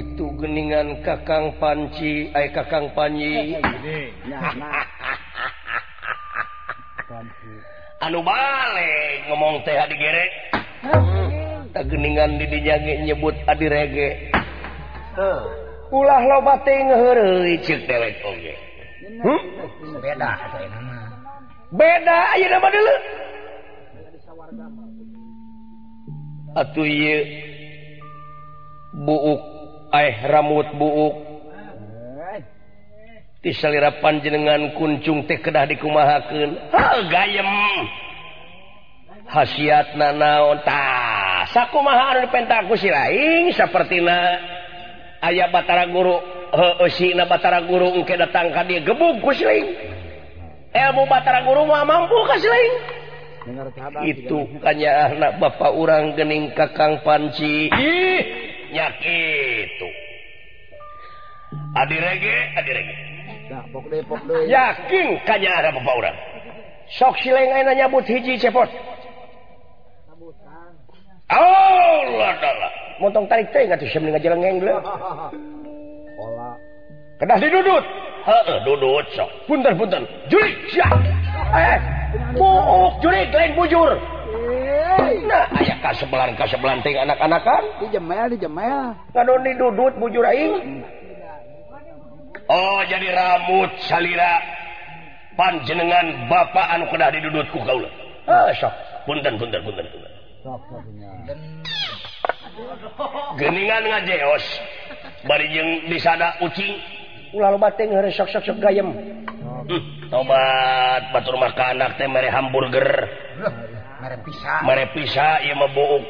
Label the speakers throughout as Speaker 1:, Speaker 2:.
Speaker 1: itu geningan kakang panci ay kakang panyi anu balik ngomong teh digerek hmm. tak geningan didinyage nyebut adi rege. Ulah lo bate ngeheureuy ceuk dewek oge oh, hmm?
Speaker 2: beda
Speaker 1: beda ayo nama dulu atuh ieu buuk ramut buuk. Tisalira panjenengan kuncung teh kedah dikumahaken gayem. Khasiat na naon takumaha pentaku silaing seperti na ayah Batara guru. He, na Batara guru engke datang ka dia gebuk ku si lain ilmu Batara guru mah mampu ka si lain itu kanya anak bapak orang gening kakang panci. Ih itu. Yakin kanya ada bapak orang? Sok sileng ayo nyabut hiji cepot. Allah Allah motong tarik teh nggak tuh sembilan ngajar ngengle kedah didudut. Heeh dudut sok. Punten punten. Jurik siap. Eh buuk jurik lain bujur. aya ka sebelan ka sebelanting anak-anakan didudut bujur aing. Oh jadi rambut salira. Panjenengan Bapak anu kedah didudutku kaula. Ah, sok. Punten punten punten punten. Geningan ngajeos. Bari jeung disada ucing. Ulah loba teh ngeure sok sok gayem. Hmm, tobat batur makanak teh mere hamburger. merepisa mebuk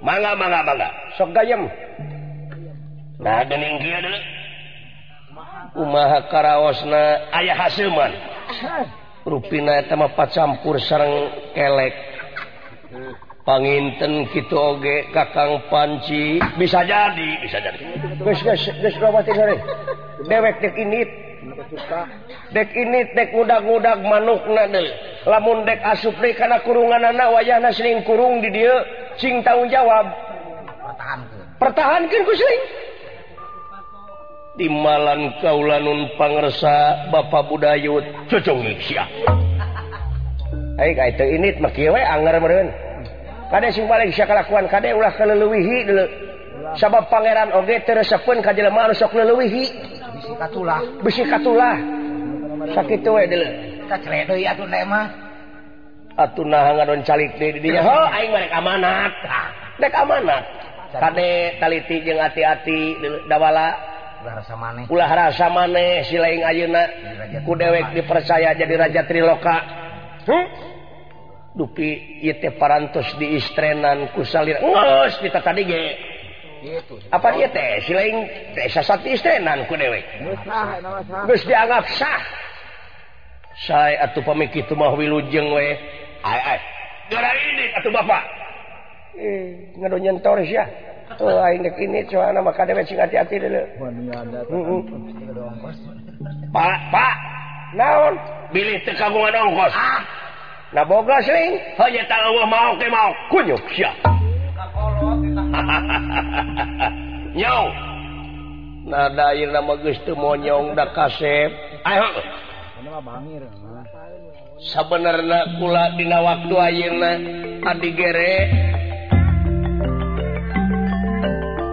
Speaker 1: manga manga manga sok gayem nah dening kieu deui kumaha karaosna aya hasilman rupina eta mah pacampur sareng kelek panginten kitu oge kakang panci bisa jadi bisa jadi geus geus geus rawati sore dewek teh kinit susah dek ini dek muda-gudak manuk nadel lamun dek asupri karena kurungan anak wayah nasling kurung di dia sing tanggung jawab
Speaker 2: pertahankan
Speaker 1: pertahankan ku sering timalan kaulanun pangersa bapak budayut cocong siap Ayo itu ini makiwe anger meren. Kade sing paling sia kalakuan kade ulah keleuwihi dulu. Sabab pangeran oge teresepun ka jelema anu sok leuwihi.
Speaker 2: bisi katulah
Speaker 1: bisi katulah sakit we
Speaker 2: dulu kacret deui atuh na mah.
Speaker 1: Atuh naha ngadon calik deui di dinya ho aing mereka amanat. Rek amanat. Kade taliti jeung hati-hati dawala.
Speaker 2: Ulah rasa maneh.
Speaker 1: Si lain ayeuna. Ku dewek dipercaya jadi raja triloka hmm? dupi ieu teh parantos diistrenan ku salir. Ngeus kita tadi ge. apa dia teh? Siling teh sasati tenan ku dewek
Speaker 2: geus
Speaker 1: dianggap sah. Sae atuh pamiki teu mah wilujeng we. Ai ai. Gara ini atuh bapak eh ngadonyan tores ya tuh aing dek ini soalna maka dewe sing hati-hati deuleu pak pak. Naon? Bilih teu kagungan ongkos. Ah. Nah boga siling hanya tanggung mau ke mau. Kunyuk sia. sebenarnya kula dina waktu airna tadi gere.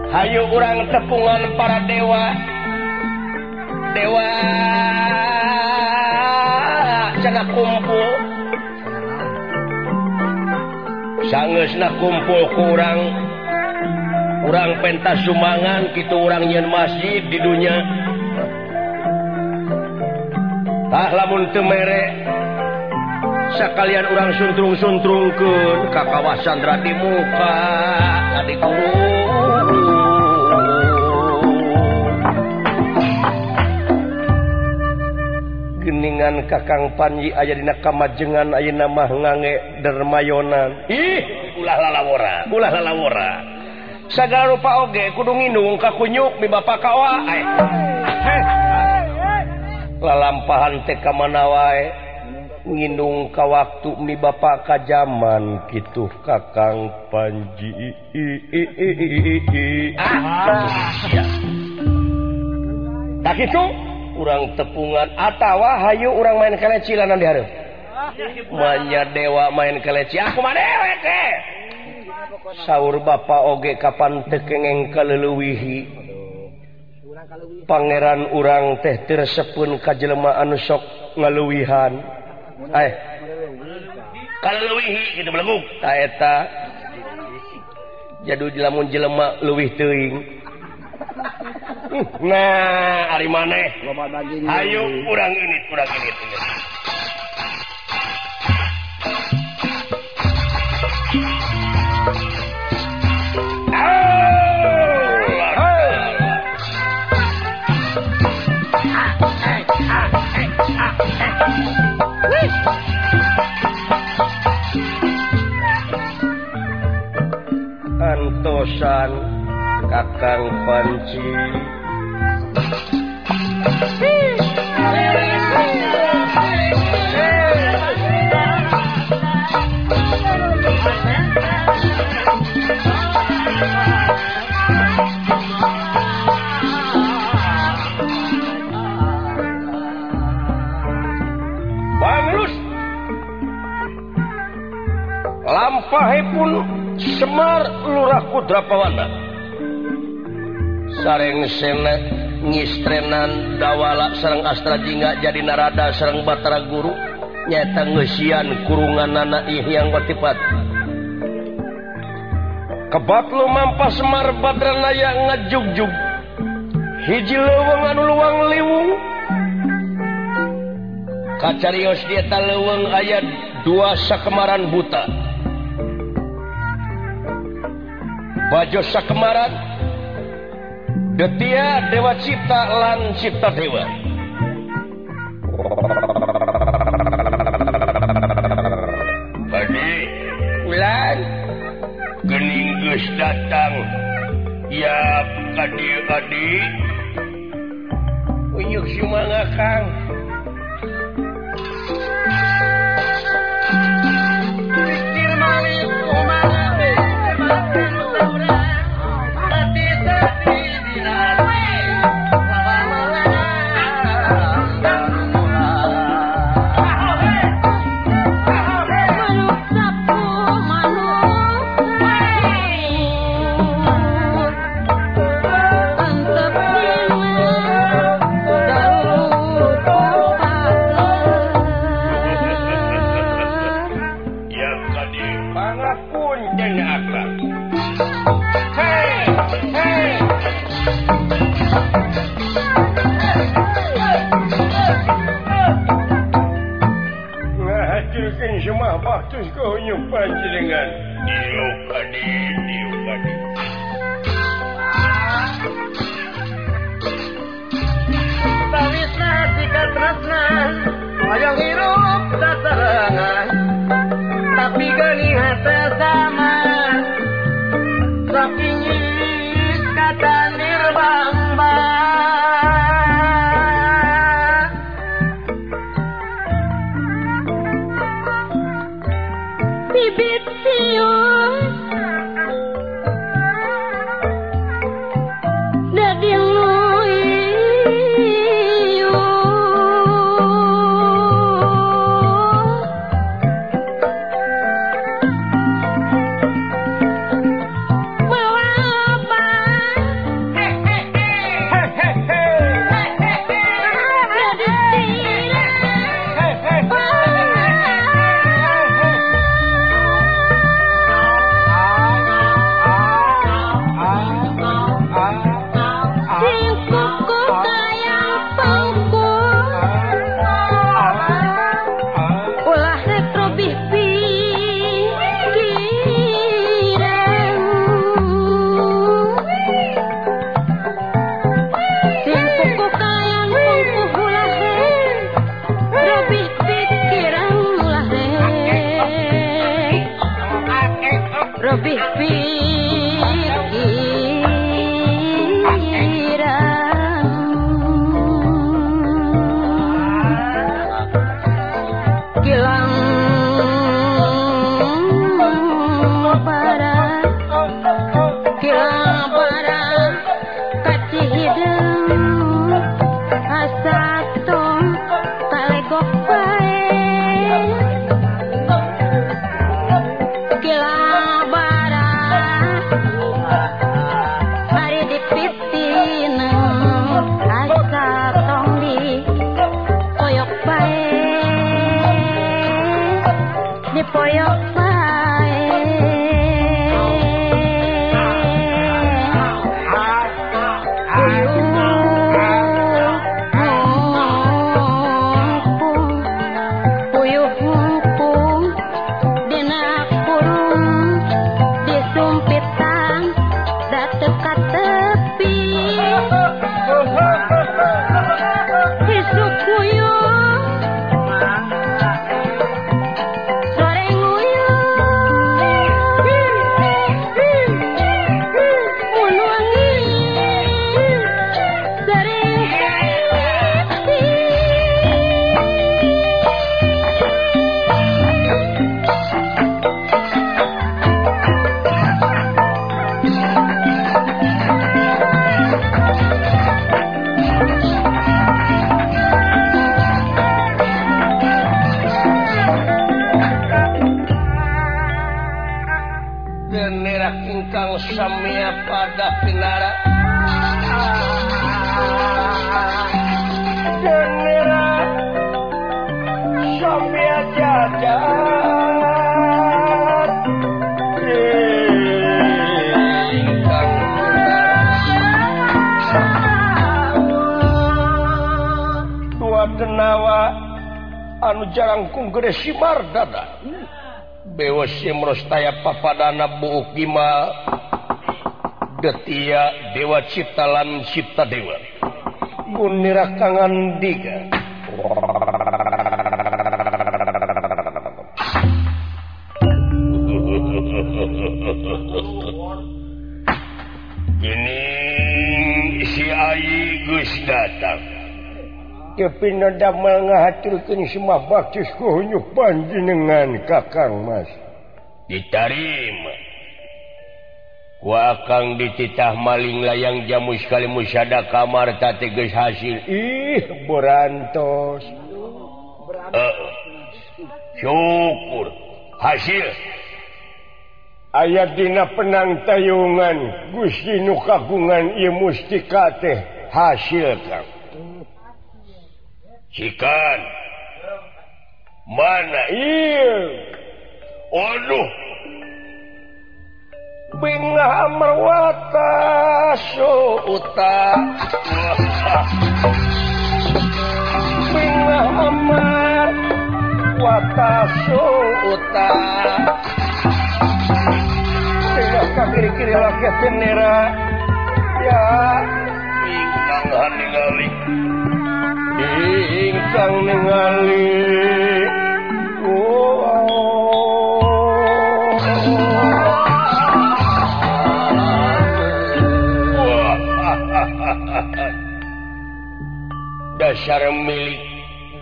Speaker 1: Hayu urang tepungan para dewa. Dewa. Cena kumpul. Sangus na kumpul kurang kurang pentas Sumangan gitu orang yen masjid di dunia tak ah, lamun temerek sekalian orang suntrung-suntrung ke ke kawasan Rati Muka adik geningan kakang Panji aya dina kamajengan ayeuna mah ngange dermayonan. Ih ulah lalawora ulah lalawora segala rupa oge kudu nginung kakunyuk di Bapak kawa eh. lalampahan teh TK manawae eh. nginung ka waktu mi Bapak ka zaman gitu Kakang Panji. Ah. Tak itu kurang tepungan atawa Hayu orang main kalecilanan di Harep banyak ah. dewa main kaleci aku ah, mah dewek eh sahur Bapak oge kapan tekengeng kaleluwihi Pangeran urang teh tirsepun kajelemaan sok ngaluwihan eh. Kaleluwihi gitu belenggu taeta jadu lamun jelema luwih teing nah ari maneh. Ayo urang ini kurang ini, ini. dosan kakang panci Bang Lus pun Semar Lurah Kudrapawana sareng sene ngistrenan dawala sareng astra jingga jadi narada sarang Batara Guru nyata ngesian kurungan anak yang batipat kebat lu mampas Semar Badranaya ngajugjug. Hiji leweng anu luang liwung. Kacarios dieta leweng ayat dua sakemaran buta. bajo sakemaran detia Dewa Cipta lan Cipta Dewa. Bagi ulan. Gening geus datang ya kadi kadi uyuk si mangakang. tapi gani hata sama tapi gede sibar dada. Bewa simrostaya papadana buuk bima detia dewa ciptalan cipta dewa. Gunirakangan diga. pindamal ngahatilkan semua baktiskunyuk panjenengan kakang mas. Ditarima wakang dititah maling layang jamu sekali musyada kamar tak tegas hasil. Ih berantos. Uh, syukur. Hasil. Ayat dina penang tayungan Gusti nu kagungan ieu mustika teh hasil kang. Cikan mana? Waduh Bina merwata suuta Bina amar wata suuta kiri-kiri laki bendera. Ya. Bintang haningali ingkang ningali dasar milik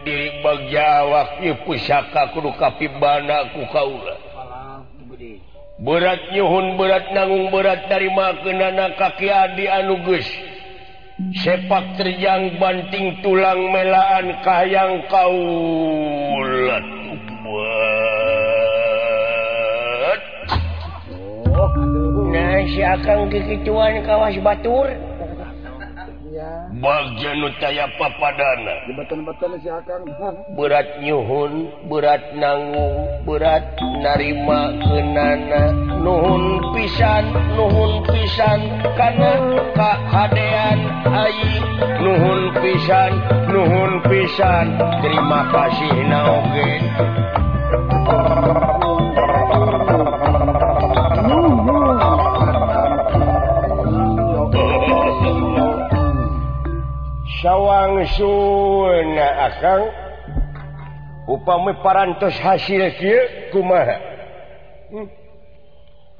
Speaker 1: diri bagjawab pusaka kudu kapibana ku kaula. Berat nyuhun berat nanggung berat dari makenan kaki adi anuges sepak terjang banting tulang melaan kayang kau oh, nah, akang kekicuan kawas Batur. bagaya papadana berat nyhun berat nanggung berat narima kenana. Nuhun pisan nuhun pisan karena kehaan Ayi. Nuhun pisan nuhun pisan. Terima kasih nagen sawang Suna akan upami parantos hasil kumaha? Hmm.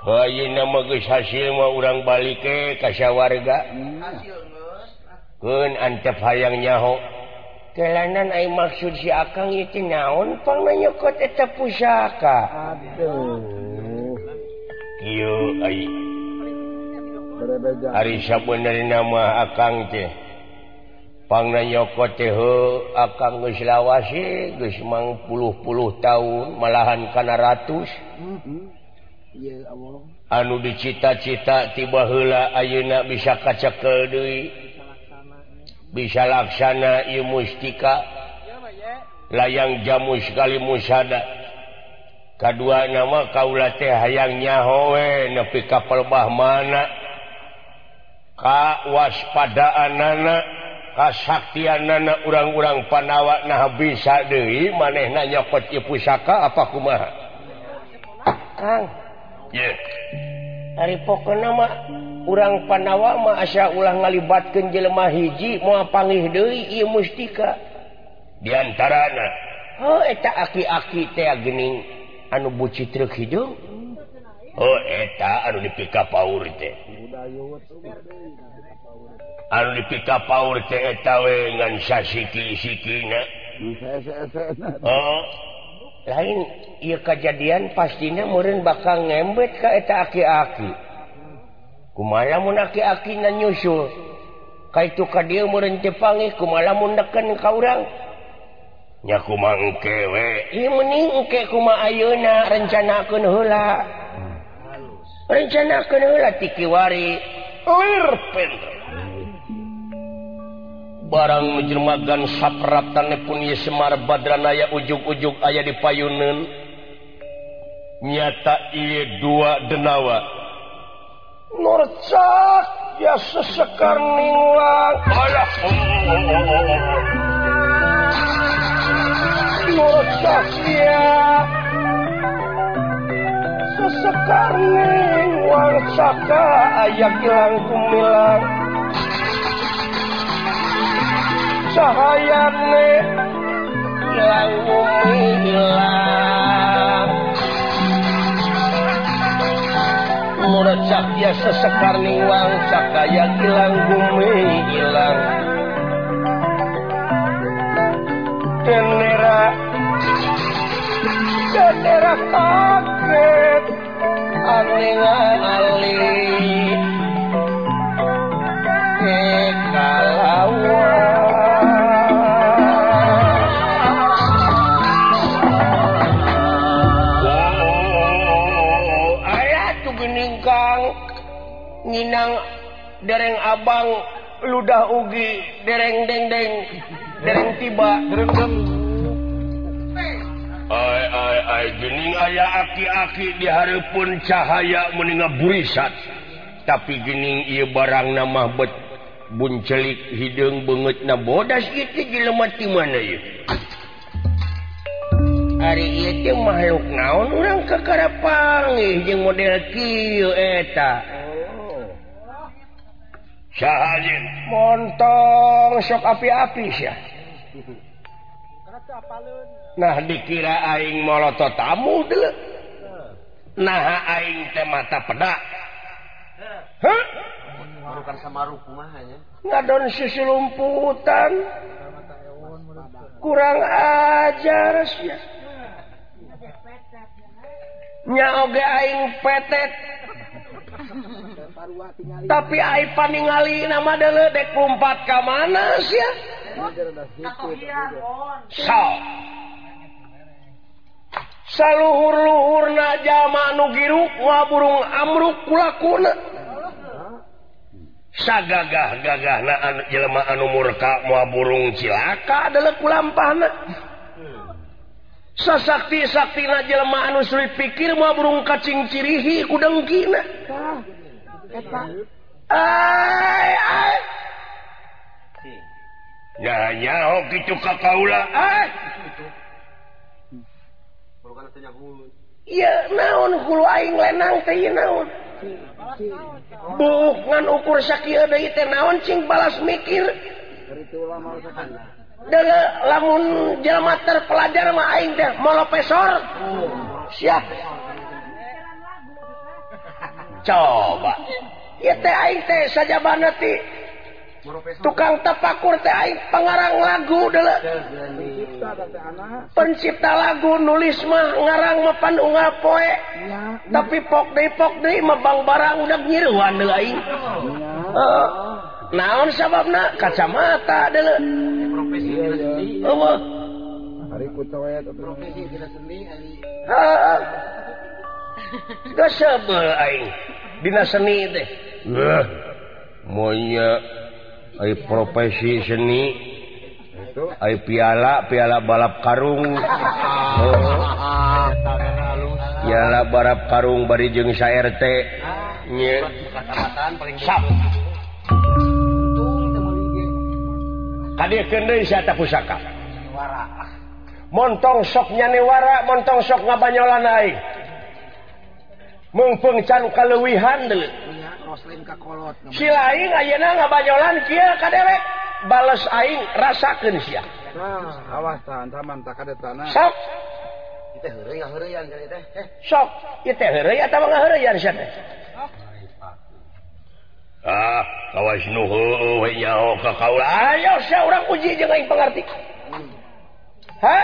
Speaker 1: hayu nama geus hasil mah urang balik ke kasya warga hmm. antep hayang nyaho. Kelanan ai maksud si akang itu naon? Pang nyokot eta pusaka. Aduh. Kieu ai. Hari sabenerna nama akang teh. Pangnanyoko Teho akan Guslawasi Gusmang puluh-puluh tahun malahan karena ratus. Mm-hmm. Anu dicita-cita tiba hela Ayeuna bisa kacakel Dewi bisa laksana I mustika. Layang jamu sekali musada. Kedua nama kaula teh hayangnya howe nepi kapal mana. Ka waspadaan anak kasaktian nana urang-urang Panawa nah bisa Dewi maneh nanya koci pusaka apa kumaha? Yeah. hari pokok nama urang Panawa asya ulang ngalibatkan jelemah hiji mau panggih Dewi mustika diantara oh, aki-aki gening anu buci truk hidung Oh eta anu dipika paur teh. Al pika Paul teetawe ngansa siki-sikina oh. lain ia kejadian pastinya murin bakal ngembet kaeta aki-aki. Kumalamun aki-aki na nyusul? Ka itu ka dia murin Jepangi kumala mundakan ka urang? Nyaku mangkewe iya meningke kuma ayuna rencana kun hula hmm. rencana kun hula tikiwari lir pendek barang menjermagan sapratan pun Semar Badranaya ujug-ujug ayah di payunun nyata ia dua denawa. Nurcak ya sesekar ninglang. Ayah Nurcak ya. Sesekar ninglang saka ayah hilang kumilang. cahayane langkung ilang murecak ya sesekar niwang cakaya ilang bumi ilang denera denera kaget aneh aling minang dereng Abang ludah ugi dereng dengdeng dereng tiba. Gening aya aki-aki di Harpun cahaya meninga burisat tapi gening ia barang nama bet buncelik hidung banget na bodas itu dilemati mana ya hari itu makhluk naon orang kekarapang model kiu eta. Syahjin montong sok api-api ya nah dikira aing moloto tamu dulu nah aing teh mata pedak Hah? Bukan sama rumahnya. Ngadon sisi lumputan. Kurang ajar sih. Nyaoge aing petet. tapi paningali nama dedek lompat ke mana sih ya? So saluhur-luhurna zaman nugiru wa burung amruk kulakuna. Sagagah gagah na an, jelema anu murka mua burung cilaka adalah kulampana sasakti sakti na jelema anu sulit pikir mua burung kacing cirihi kudengkina. nyanya oh, gitu ka kaula iya naon kulu aing lenang teh naon? Bukan ukur sakit dari teh naon cing balas mikir? Dele, lamun jelma terpelajar mah aing teh molopesor. Siap. coba. Saja tukang tapakur pengarang lagu pencipta lagu nulis mah ngarang mapan unga poe. Tapi pok depok de mebang barang udah nyiruan naon sabab kacamata profesi Dina seni deh maunya profesi seni Ay piala piala balap karung. Piala balap karung bari jeung sa RT pusaka. Montong soknya newara montong sok ngabanyolan naik mempengcan kalwihan si lain bajolan kadewek bales aing rasakeun sia.
Speaker 2: Awas taman tak ada tanah
Speaker 1: sok.
Speaker 2: Teh heureuyah heureyan jadi teh. Eh.
Speaker 1: Sok. Ieu teh heureuy atawa ngaheureyan sia teh? Ah kawas nu heueuh we nyaho oh, ka kaula ayo sia urang uji jeung aing pangarti hmm. ha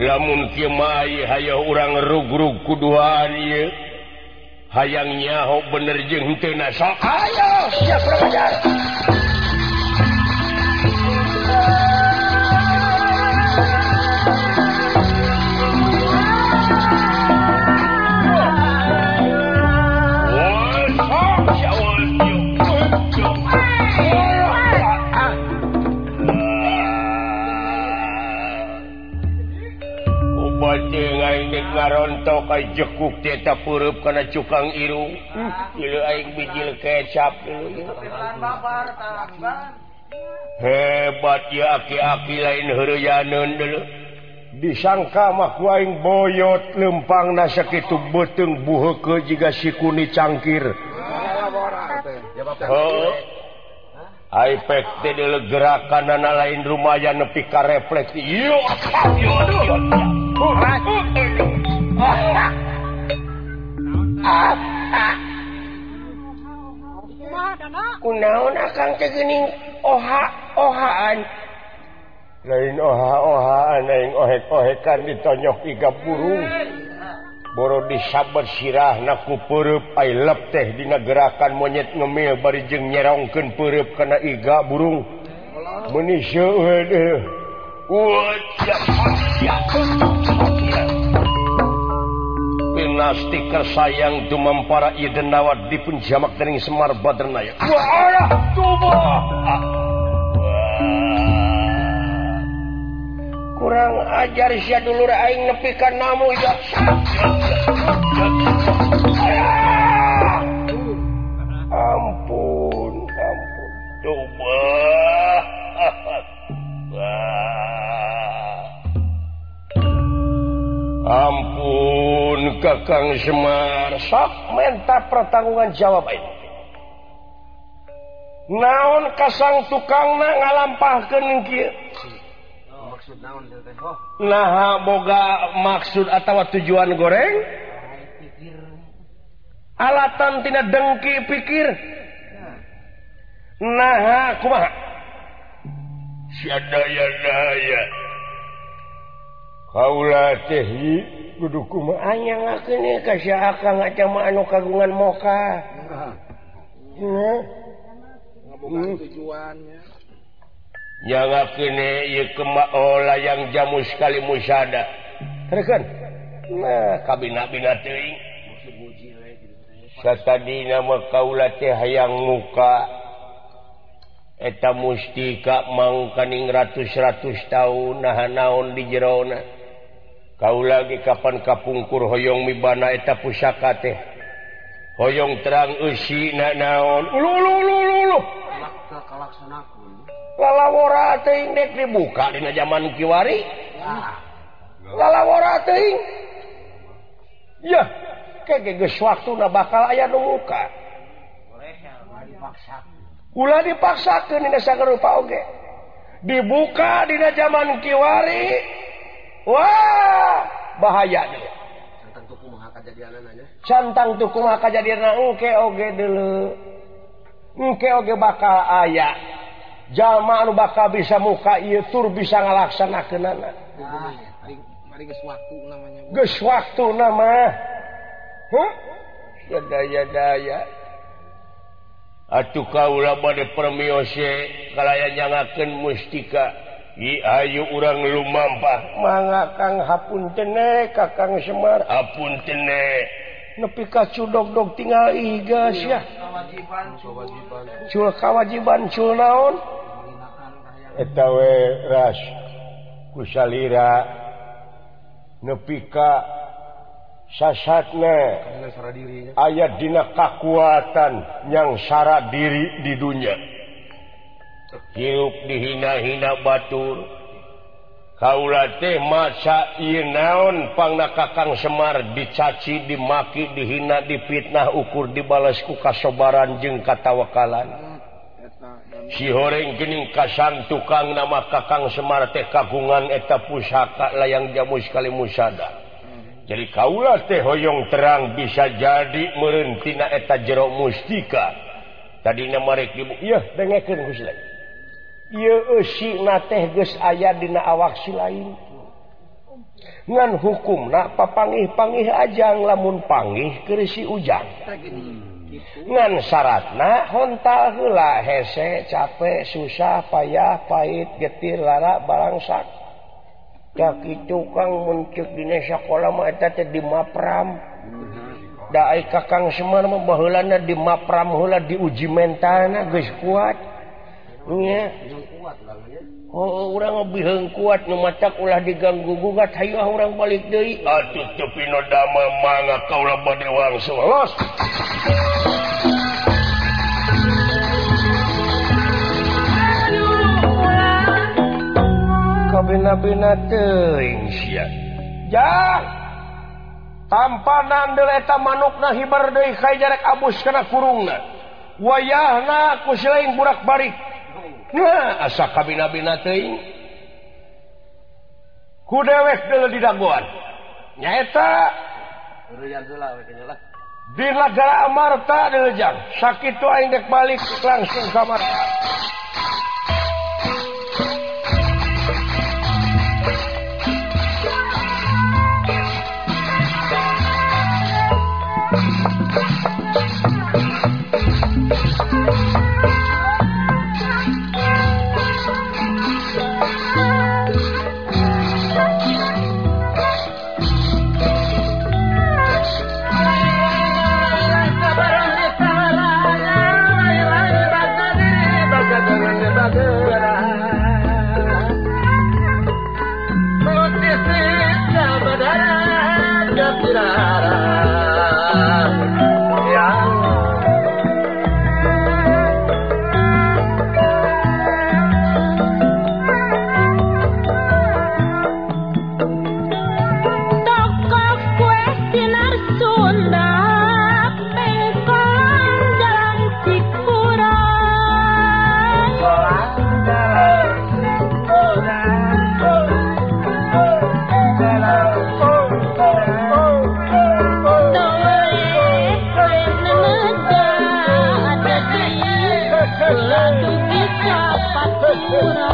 Speaker 1: lamun hay orang rug-rug kuduhan hayang nyaho bener jeng tenasa ngarontok jekuk cetak purup kana cukang irung aing bijil kecap hebat ya aki-aki lain Huryanun dulu disangka mahwaing boyot lempang na segitu beteng buhe ke jika sikuni cangkir efek gerakan lain rumahnya nepi ka refleksi. kunaon akan kegening oha-ohaan lain oha-ohaan lain ohek-ohekan ditonyok iga burung boro disabar sirah naku perup ay lep teh dina gerakan monyet ngemil bari jeung nyerongkeun perup kana iga burung meuni seueun eueuh Ayeuna stiker sayang dumam para Idenawat dendawat dipun jamak dening Semar Badernaya. Wah, ah, tubuh. Kurang ajar sia dulur aing nepi ka namu ya. Kang Semar sok menta pertanggungan jawab ini naon kasang tukang na
Speaker 2: ngalampah ke
Speaker 1: nah boga maksud atau tujuan goreng? Alatan tidak dengki pikir. Nah kumaha? Si daya daya. anu kagungan moka.
Speaker 2: Hmm. Tujuannya.
Speaker 1: Jangan kene yang jamu sekali musada terkan nah
Speaker 2: kabina bina kabinbina
Speaker 1: tadi nama kaula hayang muka. Eta mustika mangkaning ratus-ratus tahun nahan naon di Jerona kau lagi kapan kapungkur hoyong mibana eta pusaka teh? Hoyong terang usi na naon? Ulu ulu ulu ulu ulu. Lalawara lala dek dibuka dina zaman kiwari. Lala ting ya kege geus waktu na bakal aya nu muka. Ulah dipaksakeun dina sagerupa oge. Dibuka dina zaman kiwari. Wah bahaya cantang Engke oge bakal aya. Jalma anu bakal bisa muka tur bisa
Speaker 2: ngalaksanakan anak ah, waktu
Speaker 1: nama huh? ya daya daya atuh kaula bade permiose kalaya nyangakeun mustika Ayu urang lumampah. Mangakang hapun tene kakang Semar. Apun tene. Nepi kacu dog-dog tinggal igas ya. Cul kawajiban cul naon? Etawe ras kusalira nepi ka sasatna ayat dina kekuatan yang syarat diri di dunia hirup dihina-hina Batur. Kaulaon kakang Semar dicaci dimaki dihina dipitnah ukur dibalasku kasobaran jeung katawakalan. Si horeng gening kasan tukang nama kakang Semar teh kagungan eta pusaka layang jamu sekali musada. Jadi kaulah teh hoyong terang bisa jadi merentina eta jero mustika. Tadi nama rek ibu iya dengekeun Gusti aya dina awaksi lain. Ngan hukum na papangih panggih ajang lamun panggih kerisi ujang. Ngan syaratna honta hela hese capek susah payah pahit getir lara barangsak kaki tukang muncul di sekolah mata di mapram. Daai kakang semar membahlana di mapram hula diuji mentana guys kuat. Oh, oh orangng kuat mata ulah diganggu gugat. Hayah orang balik De kaulang solos tampanan manukna hibar dari jarak Abus karena kurungna. Wayahna aku selain burak-balik. Asa kabina-bina teuing. Ku dewek deuleu didagoan. Nyaeta urusan heula Amarta dilejang. Sakitu aing dek balik langsung kamar. satu bisa patura.